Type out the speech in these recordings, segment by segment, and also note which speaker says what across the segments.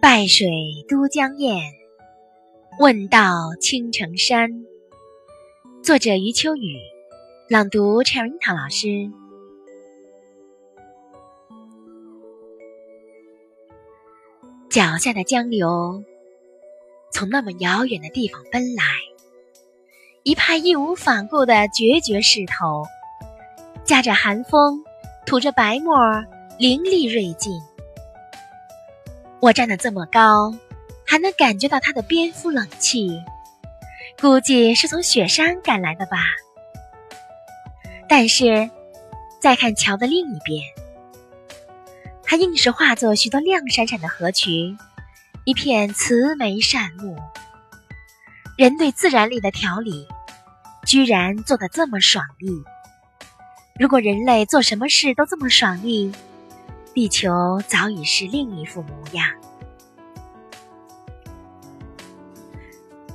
Speaker 1: 拜水都江堰，问道青城山。作者余秋雨，朗读陈瑞涛老师。脚下的江流，从那么遥远的地方奔来，一派义无反顾的决绝势头，夹着寒风，吐着白沫，凌厉锐劲。我站得这么高，还能感觉到它的蝙蝠冷气，估计是从雪山赶来的吧。但是，再看桥的另一边，它硬是化作许多亮闪闪的河渠，一片慈眉善目。人对自然力的调理，居然做得这么爽利。如果人类做什么事都这么爽利，地球早已是另一副模样。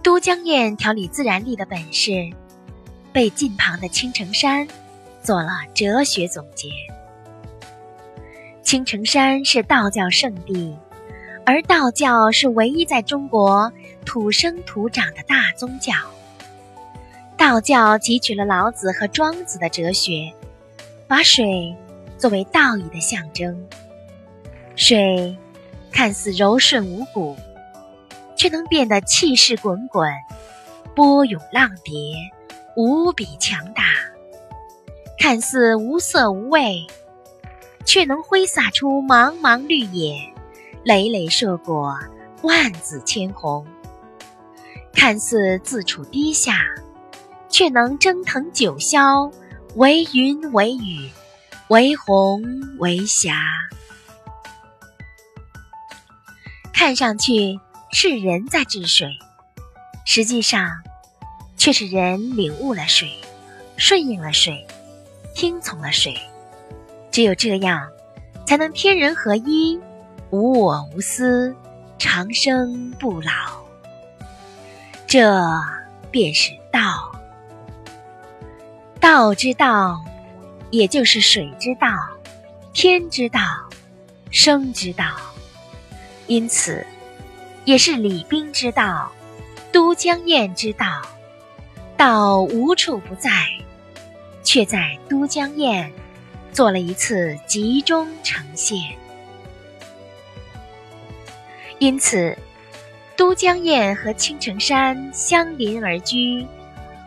Speaker 1: 都江堰调理自然力的本事，被近旁的青城山做了哲学总结。青城山是道教圣地，而道教是唯一在中国土生土长的大宗教。道教汲取了老子和庄子的哲学，把水。作为道义的象征，水看似柔顺无骨，却能变得气势滚滚、波涌浪叠，无比强大；看似无色无味，却能挥洒出茫茫绿野，累累硕果，万紫千红；看似自处低下，却能蒸腾九霄，为云为雨。为红为霞，看上去是人在治水，实际上却是人领悟了水，顺应了水，听从了水。只有这样，才能天人合一，无我无私，长生不老。这便是道，道之道。也就是水之道、天之道、生之道，因此也是礼兵之道、都江堰之道。道无处不在，却在都江堰做了一次集中呈现。因此，都江堰和青城山相邻而居，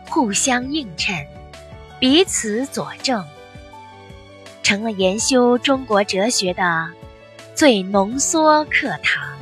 Speaker 1: 互相映衬，彼此佐证。成了研修中国哲学的最浓缩课堂。